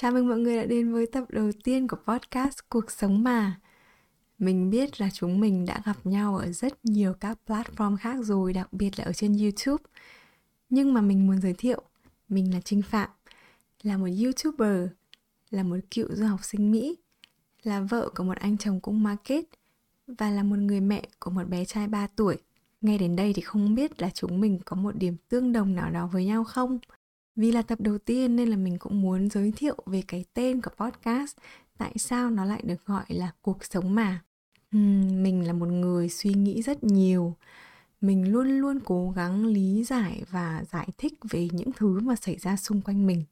Chào mừng mọi người đã đến với tập đầu tiên của podcast Cuộc sống mà. Mình biết là chúng mình đã gặp nhau ở rất nhiều các platform khác rồi, đặc biệt là ở trên YouTube. Nhưng mà mình muốn giới thiệu, mình là Trinh Phạm, là một YouTuber, là một cựu du học sinh Mỹ, là vợ của một anh chồng cũng market và là một người mẹ của một bé trai 3 tuổi. Ngay đến đây thì không biết là chúng mình có một điểm tương đồng nào đó với nhau không? Vì là tập đầu tiên nên là mình cũng muốn giới thiệu về cái tên của podcast, tại sao nó lại được gọi là cuộc sống mà. Uhm, mình là một người suy nghĩ rất nhiều. Mình luôn luôn cố gắng lý giải và giải thích về những thứ mà xảy ra xung quanh mình.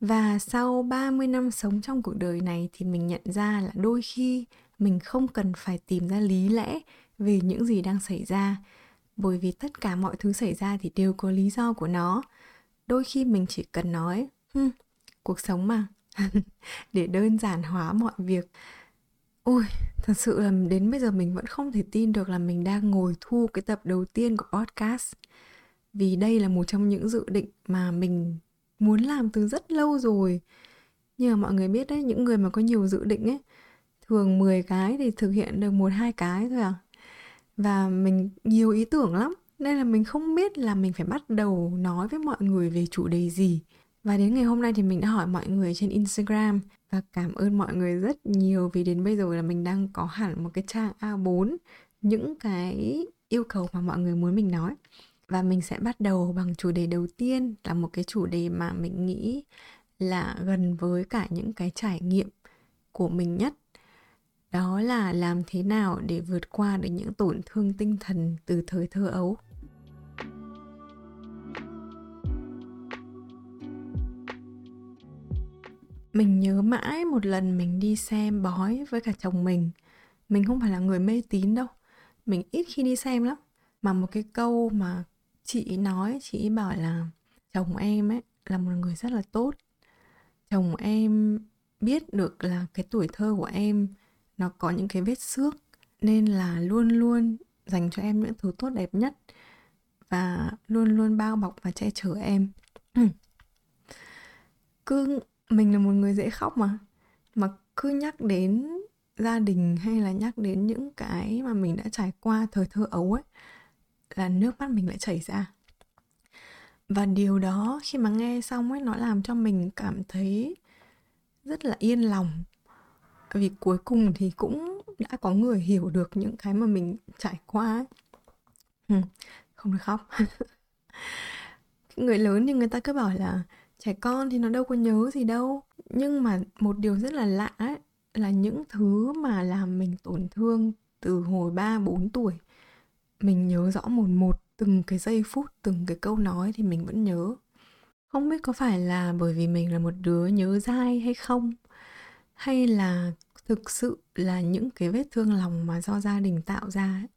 Và sau 30 năm sống trong cuộc đời này thì mình nhận ra là đôi khi mình không cần phải tìm ra lý lẽ về những gì đang xảy ra bởi vì tất cả mọi thứ xảy ra thì đều có lý do của nó đôi khi mình chỉ cần nói hm, cuộc sống mà. Để đơn giản hóa mọi việc. Ôi thật sự là đến bây giờ mình vẫn không thể tin được là mình đang ngồi thu cái tập đầu tiên của podcast. Vì đây là một trong những dự định mà mình muốn làm từ rất lâu rồi. Nhưng mà mọi người biết đấy những người mà có nhiều dự định ấy thường 10 cái thì thực hiện được một hai cái thôi à. Và mình nhiều ý tưởng lắm nên là mình không biết là mình phải bắt đầu nói với mọi người về chủ đề gì. Và đến ngày hôm nay thì mình đã hỏi mọi người trên Instagram và cảm ơn mọi người rất nhiều vì đến bây giờ là mình đang có hẳn một cái trang A4 những cái yêu cầu mà mọi người muốn mình nói. Và mình sẽ bắt đầu bằng chủ đề đầu tiên, là một cái chủ đề mà mình nghĩ là gần với cả những cái trải nghiệm của mình nhất đó là làm thế nào để vượt qua được những tổn thương tinh thần từ thời thơ ấu? Mình nhớ mãi một lần mình đi xem bói với cả chồng mình. Mình không phải là người mê tín đâu. Mình ít khi đi xem lắm. Mà một cái câu mà chị nói, chị bảo là chồng em ấy là một người rất là tốt. Chồng em biết được là cái tuổi thơ của em nó có những cái vết xước nên là luôn luôn dành cho em những thứ tốt đẹp nhất và luôn luôn bao bọc và che chở em. Cứ mình là một người dễ khóc mà. Mà cứ nhắc đến gia đình hay là nhắc đến những cái mà mình đã trải qua thời thơ ấu ấy, là nước mắt mình lại chảy ra. Và điều đó khi mà nghe xong ấy, nó làm cho mình cảm thấy rất là yên lòng vì cuối cùng thì cũng đã có người hiểu được những cái mà mình trải qua ấy. Ừ, không được khóc. Người lớn thì người ta cứ bảo là trẻ con thì nó đâu có nhớ gì đâu. Nhưng mà một điều rất là lạ ấy là những thứ mà làm mình tổn thương từ hồi 3 4 tuổi mình nhớ rõ một một từng cái giây phút từng cái câu nói thì mình vẫn nhớ. Không biết có phải là bởi vì mình là một đứa nhớ dai hay không hay là thực sự là những cái vết thương lòng mà do gia đình tạo ra ấy,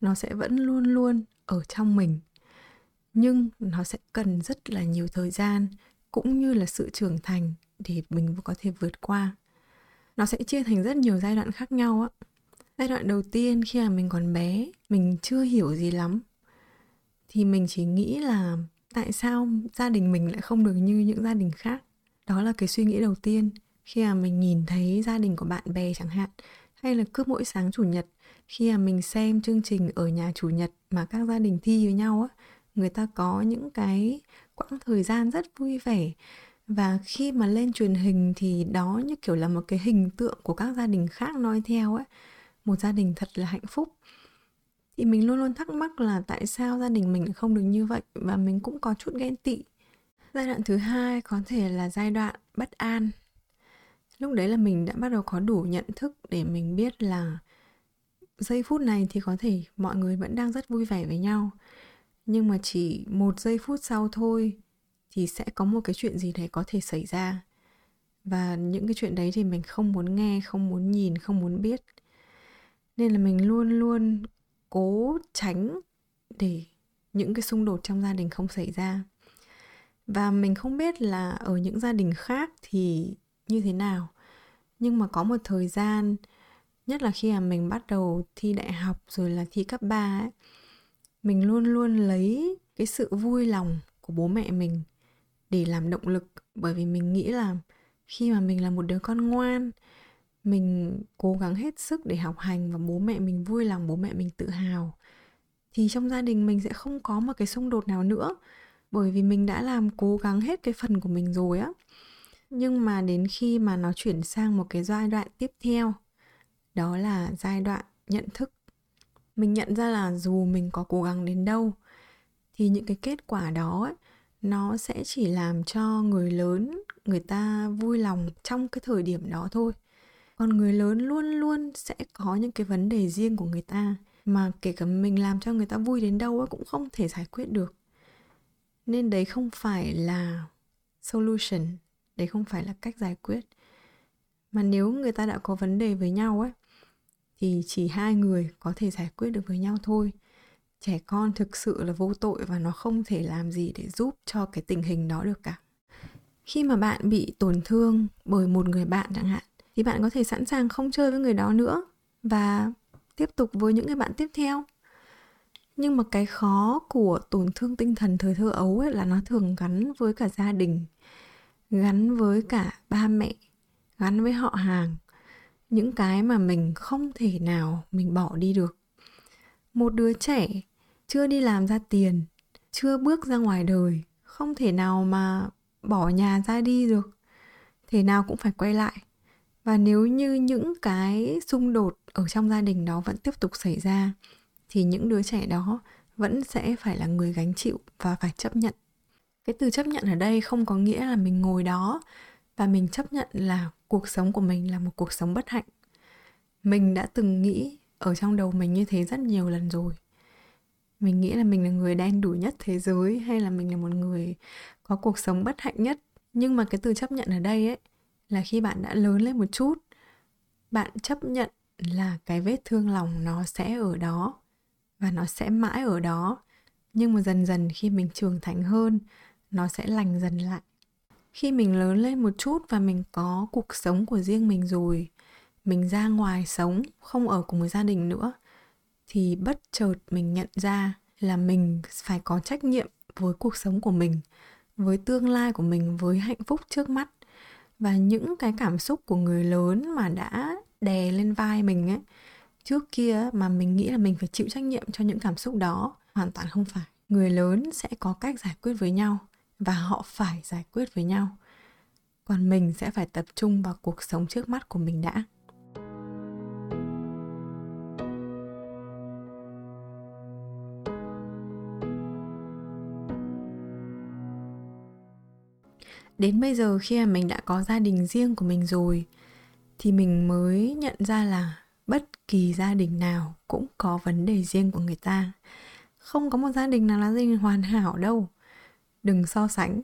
nó sẽ vẫn luôn luôn ở trong mình. Nhưng nó sẽ cần rất là nhiều thời gian cũng như là sự trưởng thành để mình có thể vượt qua. Nó sẽ chia thành rất nhiều giai đoạn khác nhau á. Giai đoạn đầu tiên khi mà mình còn bé mình chưa hiểu gì lắm thì mình chỉ nghĩ là tại sao gia đình mình lại không được như những gia đình khác? Đó là cái suy nghĩ đầu tiên khi mà mình nhìn thấy gia đình của bạn bè chẳng hạn, hay là cứ mỗi sáng chủ nhật, khi mà mình xem chương trình ở nhà chủ nhật mà các gia đình thi với nhau á, người ta có những cái quãng thời gian rất vui vẻ. Và khi mà lên truyền hình thì đó như kiểu là một cái hình tượng của các gia đình khác nói theo ấy một gia đình thật là hạnh phúc. Thì mình luôn luôn thắc mắc là tại sao gia đình mình không được như vậy và mình cũng có chút ghen tị. Giai đoạn thứ hai có thể là giai đoạn bất an lúc đấy là mình đã bắt đầu có đủ nhận thức để mình biết là giây phút này thì có thể mọi người vẫn đang rất vui vẻ với nhau. Nhưng mà chỉ một giây phút sau thôi thì sẽ có một cái chuyện gì đấy có thể xảy ra. Và những cái chuyện đấy thì mình không muốn nghe, không muốn nhìn, không muốn biết. Nên là mình luôn luôn cố tránh để những cái xung đột trong gia đình không xảy ra. Và mình không biết là ở những gia đình khác thì như thế nào nhưng mà có một thời gian, nhất là khi mà mình bắt đầu thi đại học rồi là thi cấp 3 ấy, mình luôn luôn lấy cái sự vui lòng của bố mẹ mình để làm động lực. Bởi vì mình nghĩ là khi mà mình là một đứa con ngoan, mình cố gắng hết sức để học hành và bố mẹ mình vui lòng, bố mẹ mình tự hào, thì trong gia đình mình sẽ không có một cái xung đột nào nữa. Bởi vì mình đã làm cố gắng hết cái phần của mình rồi á nhưng mà đến khi mà nó chuyển sang một cái giai đoạn tiếp theo đó là giai đoạn nhận thức. Mình nhận ra là dù mình có cố gắng đến đâu thì những cái kết quả đó ấy, nó sẽ chỉ làm cho người lớn người ta vui lòng trong cái thời điểm đó thôi. Còn người lớn luôn luôn sẽ có những cái vấn đề riêng của người ta mà kể cả mình làm cho người ta vui đến đâu ấy, cũng không thể giải quyết được. Nên đấy không phải là solution đấy không phải là cách giải quyết. Mà nếu người ta đã có vấn đề với nhau ấy, thì chỉ hai người có thể giải quyết được với nhau thôi. Trẻ con thực sự là vô tội và nó không thể làm gì để giúp cho cái tình hình đó được cả. Khi mà bạn bị tổn thương bởi một người bạn chẳng hạn, thì bạn có thể sẵn sàng không chơi với người đó nữa và tiếp tục với những người bạn tiếp theo. Nhưng mà cái khó của tổn thương tinh thần thời thơ ấu ấy là nó thường gắn với cả gia đình gắn với cả ba mẹ, gắn với họ hàng, những cái mà mình không thể nào mình bỏ đi được. Một đứa trẻ chưa đi làm ra tiền, chưa bước ra ngoài đời, không thể nào mà bỏ nhà ra đi được. Thế nào cũng phải quay lại. Và nếu như những cái xung đột ở trong gia đình đó vẫn tiếp tục xảy ra, thì những đứa trẻ đó vẫn sẽ phải là người gánh chịu và phải chấp nhận cái từ chấp nhận ở đây không có nghĩa là mình ngồi đó và mình chấp nhận là cuộc sống của mình là một cuộc sống bất hạnh. Mình đã từng nghĩ ở trong đầu mình như thế rất nhiều lần rồi. Mình nghĩ là mình là người đen đủi nhất thế giới hay là mình là một người có cuộc sống bất hạnh nhất. Nhưng mà cái từ chấp nhận ở đây ấy, là khi bạn đã lớn lên một chút, bạn chấp nhận là cái vết thương lòng nó sẽ ở đó và nó sẽ mãi ở đó. Nhưng mà dần dần khi mình trưởng thành hơn nó sẽ lành dần lại. Khi mình lớn lên một chút và mình có cuộc sống của riêng mình rồi, mình ra ngoài sống, không ở cùng với gia đình nữa, thì bất chợt mình nhận ra là mình phải có trách nhiệm với cuộc sống của mình, với tương lai của mình, với hạnh phúc trước mắt. Và những cái cảm xúc của người lớn mà đã đè lên vai mình ấy, trước kia mà mình nghĩ là mình phải chịu trách nhiệm cho những cảm xúc đó, hoàn toàn không phải. Người lớn sẽ có cách giải quyết với nhau và họ phải giải quyết với nhau. Còn mình sẽ phải tập trung vào cuộc sống trước mắt của mình đã. Đến bây giờ khi mà mình đã có gia đình riêng của mình rồi, thì mình mới nhận ra là bất kỳ gia đình nào cũng có vấn đề riêng của người ta. Không có một gia đình nào là gia đình hoàn hảo đâu đừng so sánh.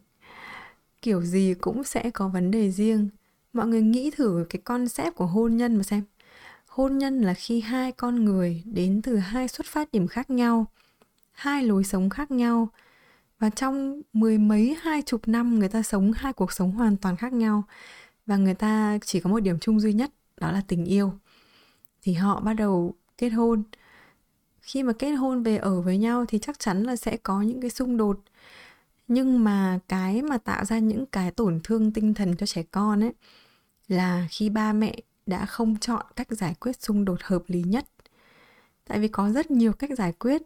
Kiểu gì cũng sẽ có vấn đề riêng. Mọi người nghĩ thử cái concept của hôn nhân mà xem. Hôn nhân là khi hai con người đến từ hai xuất phát điểm khác nhau, hai lối sống khác nhau. Và trong mười mấy, hai chục năm, người ta sống hai cuộc sống hoàn toàn khác nhau. Và người ta chỉ có một điểm chung duy nhất, đó là tình yêu. Thì họ bắt đầu kết hôn. Khi mà kết hôn về ở với nhau thì chắc chắn là sẽ có những cái xung đột nhưng mà cái mà tạo ra những cái tổn thương tinh thần cho trẻ con ấy, là khi ba mẹ đã không chọn cách giải quyết xung đột hợp lý nhất. Tại vì có rất nhiều cách giải quyết,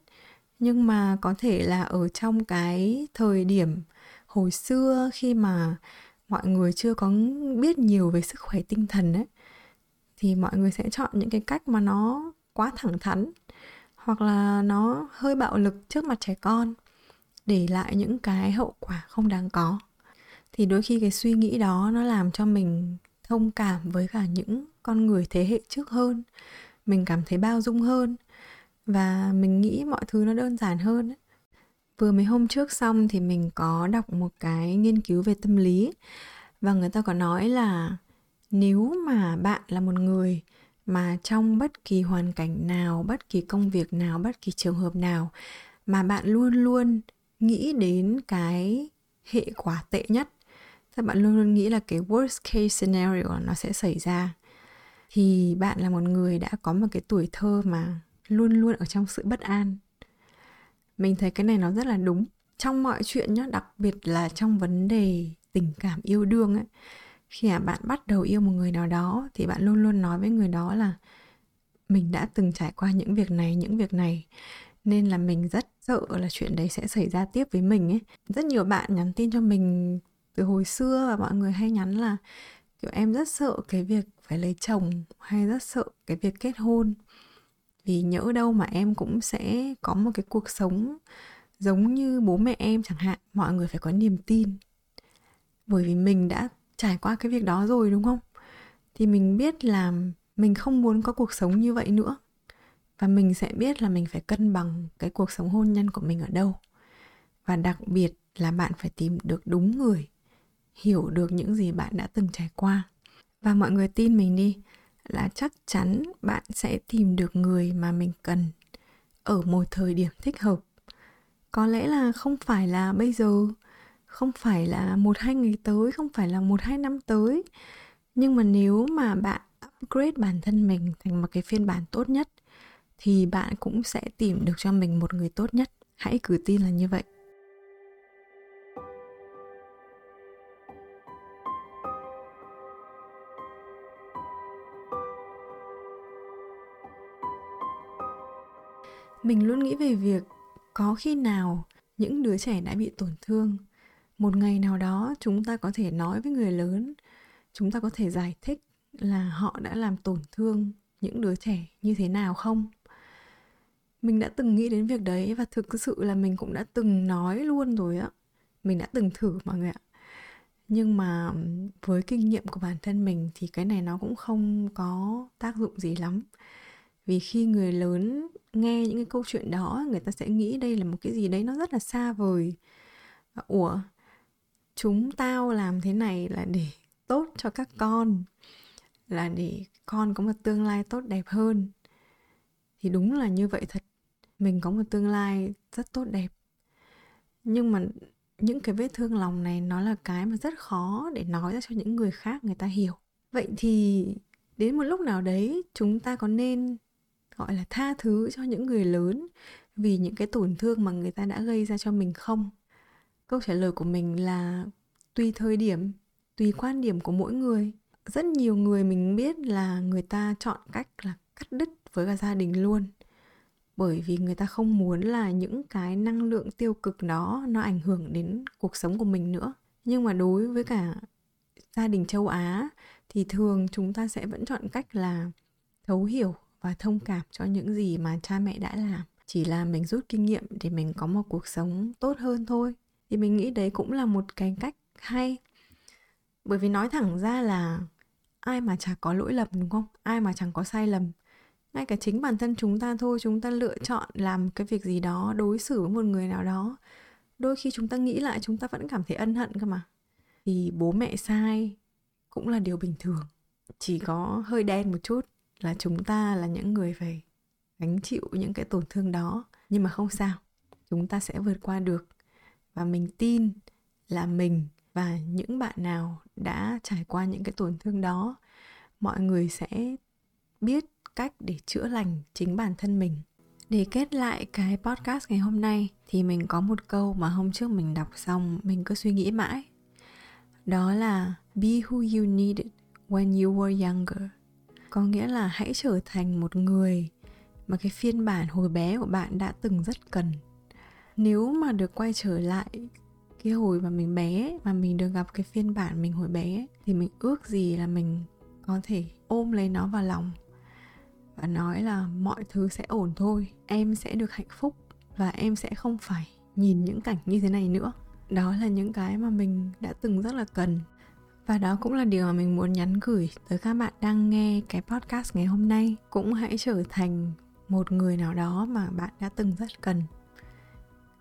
nhưng mà có thể là ở trong cái thời điểm hồi xưa khi mà mọi người chưa có biết nhiều về sức khỏe tinh thần ấy, thì mọi người sẽ chọn những cái cách mà nó quá thẳng thắn, hoặc là nó hơi bạo lực trước mặt trẻ con để lại những cái hậu quả không đáng có thì đôi khi cái suy nghĩ đó nó làm cho mình thông cảm với cả những con người thế hệ trước hơn mình cảm thấy bao dung hơn và mình nghĩ mọi thứ nó đơn giản hơn ấy. vừa mấy hôm trước xong thì mình có đọc một cái nghiên cứu về tâm lý và người ta có nói là nếu mà bạn là một người mà trong bất kỳ hoàn cảnh nào, bất kỳ công việc nào, bất kỳ trường hợp nào mà bạn luôn luôn nghĩ đến cái hệ quả tệ nhất. Các bạn luôn luôn nghĩ là cái worst case scenario nó sẽ xảy ra. Thì bạn là một người đã có một cái tuổi thơ mà luôn luôn ở trong sự bất an. Mình thấy cái này nó rất là đúng. Trong mọi chuyện nhá, đặc biệt là trong vấn đề tình cảm yêu đương ấy, khi mà bạn bắt đầu yêu một người nào đó thì bạn luôn luôn nói với người đó là mình đã từng trải qua những việc này, những việc này. Nên là mình rất sợ là chuyện đấy sẽ xảy ra tiếp với mình ấy. Rất nhiều bạn nhắn tin cho mình từ hồi xưa và mọi người hay nhắn là, kiểu, em rất sợ cái việc phải lấy chồng hay rất sợ cái việc kết hôn. Vì nhỡ đâu mà em cũng sẽ có một cái cuộc sống giống như bố mẹ em chẳng hạn, mọi người phải có niềm tin. Bởi vì mình đã trải qua cái việc đó rồi, đúng không? Thì mình biết là mình không muốn có cuộc sống như vậy nữa và mình sẽ biết là mình phải cân bằng cái cuộc sống hôn nhân của mình ở đâu. Và đặc biệt là bạn phải tìm được đúng người, hiểu được những gì bạn đã từng trải qua. Và mọi người tin mình đi, là chắc chắn bạn sẽ tìm được người mà mình cần ở một thời điểm thích hợp. Có lẽ là không phải là bây giờ, không phải là một hai ngày tới, không phải là một hai năm tới. Nhưng mà nếu mà bạn upgrade bản thân mình thành một cái phiên bản tốt nhất thì bạn cũng sẽ tìm được cho mình một người tốt nhất. Hãy cứ tin là như vậy. Mình luôn nghĩ về việc có khi nào những đứa trẻ đã bị tổn thương, một ngày nào đó chúng ta có thể nói với người lớn, chúng ta có thể giải thích là họ đã làm tổn thương những đứa trẻ như thế nào không? Mình đã từng nghĩ đến việc đấy và thực sự là mình cũng đã từng nói luôn rồi á. Mình đã từng thử mọi người ạ. Nhưng mà với kinh nghiệm của bản thân mình thì cái này nó cũng không có tác dụng gì lắm. Vì khi người lớn nghe những cái câu chuyện đó, người ta sẽ nghĩ đây là một cái gì đấy nó rất là xa vời. Ủa, chúng tao làm thế này là để tốt cho các con, là để con có một tương lai tốt đẹp hơn. Thì đúng là như vậy thật mình có một tương lai rất tốt đẹp. Nhưng mà những cái vết thương lòng này nó là cái mà rất khó để nói ra cho những người khác người ta hiểu. Vậy thì đến một lúc nào đấy chúng ta có nên, gọi là, tha thứ cho những người lớn vì những cái tổn thương mà người ta đã gây ra cho mình không? Câu trả lời của mình là tùy thời điểm, tùy quan điểm của mỗi người. Rất nhiều người mình biết là người ta chọn cách là cắt đứt với cả gia đình luôn bởi vì người ta không muốn là những cái năng lượng tiêu cực đó nó ảnh hưởng đến cuộc sống của mình nữa. Nhưng mà đối với cả gia đình châu á thì thường chúng ta sẽ vẫn chọn cách là thấu hiểu và thông cảm cho những gì mà cha mẹ đã làm. Chỉ là mình rút kinh nghiệm để mình có một cuộc sống tốt hơn thôi. Thì mình nghĩ đấy cũng là một cái cách hay. Bởi vì nói thẳng ra là ai mà chả có lỗi lầm, đúng không? Ai mà chẳng có sai lầm ngay cả chính bản thân chúng ta thôi, chúng ta lựa chọn làm cái việc gì đó, đối xử với một người nào đó. Đôi khi chúng ta nghĩ lại, chúng ta vẫn cảm thấy ân hận cơ mà. Thì bố mẹ sai cũng là điều bình thường. Chỉ có hơi đen một chút là chúng ta là những người phải gánh chịu những cái tổn thương đó. Nhưng mà không sao, chúng ta sẽ vượt qua được. Và mình tin là mình và những bạn nào đã trải qua những cái tổn thương đó, mọi người sẽ biết cách để chữa lành chính bản thân mình. Để kết lại cái podcast ngày hôm nay, thì mình có một câu mà hôm trước mình đọc xong, mình cứ suy nghĩ mãi. Đó là, be who you needed when you were younger. Có nghĩa là hãy trở thành một người mà cái phiên bản hồi bé của bạn đã từng rất cần. Nếu mà được quay trở lại cái hồi mà mình bé, mà mình được gặp cái phiên bản mình hồi bé, thì mình ước gì là mình có thể ôm lấy nó vào lòng và nói là mọi thứ sẽ ổn thôi, em sẽ được hạnh phúc và em sẽ không phải nhìn những cảnh như thế này nữa. Đó là những cái mà mình đã từng rất là cần. Và đó cũng là điều mà mình muốn nhắn gửi tới các bạn đang nghe cái podcast ngày hôm nay. Cũng hãy trở thành một người nào đó mà bạn đã từng rất cần.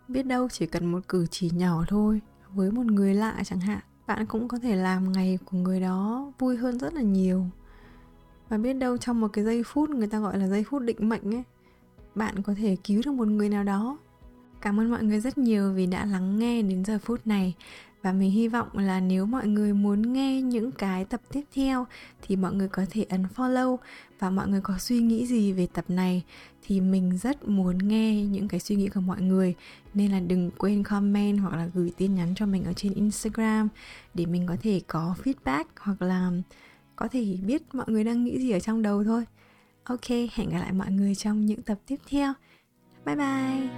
Biết đâu chỉ cần một cử chỉ nhỏ thôi, với một người lạ chẳng hạn, bạn cũng có thể làm ngày của người đó vui hơn rất là nhiều và biết đâu trong một cái giây phút người ta gọi là giây phút định mệnh ấy, bạn có thể cứu được một người nào đó. Cảm ơn mọi người rất nhiều vì đã lắng nghe đến giờ phút này. Và mình hy vọng là nếu mọi người muốn nghe những cái tập tiếp theo thì mọi người có thể ấn follow và mọi người có suy nghĩ gì về tập này thì mình rất muốn nghe những cái suy nghĩ của mọi người. Nên là đừng quên comment hoặc là gửi tin nhắn cho mình ở trên Instagram để mình có thể có feedback hoặc là có thể biết mọi người đang nghĩ gì ở trong đầu thôi. Ok, hẹn gặp lại mọi người trong những tập tiếp theo. Bye bye.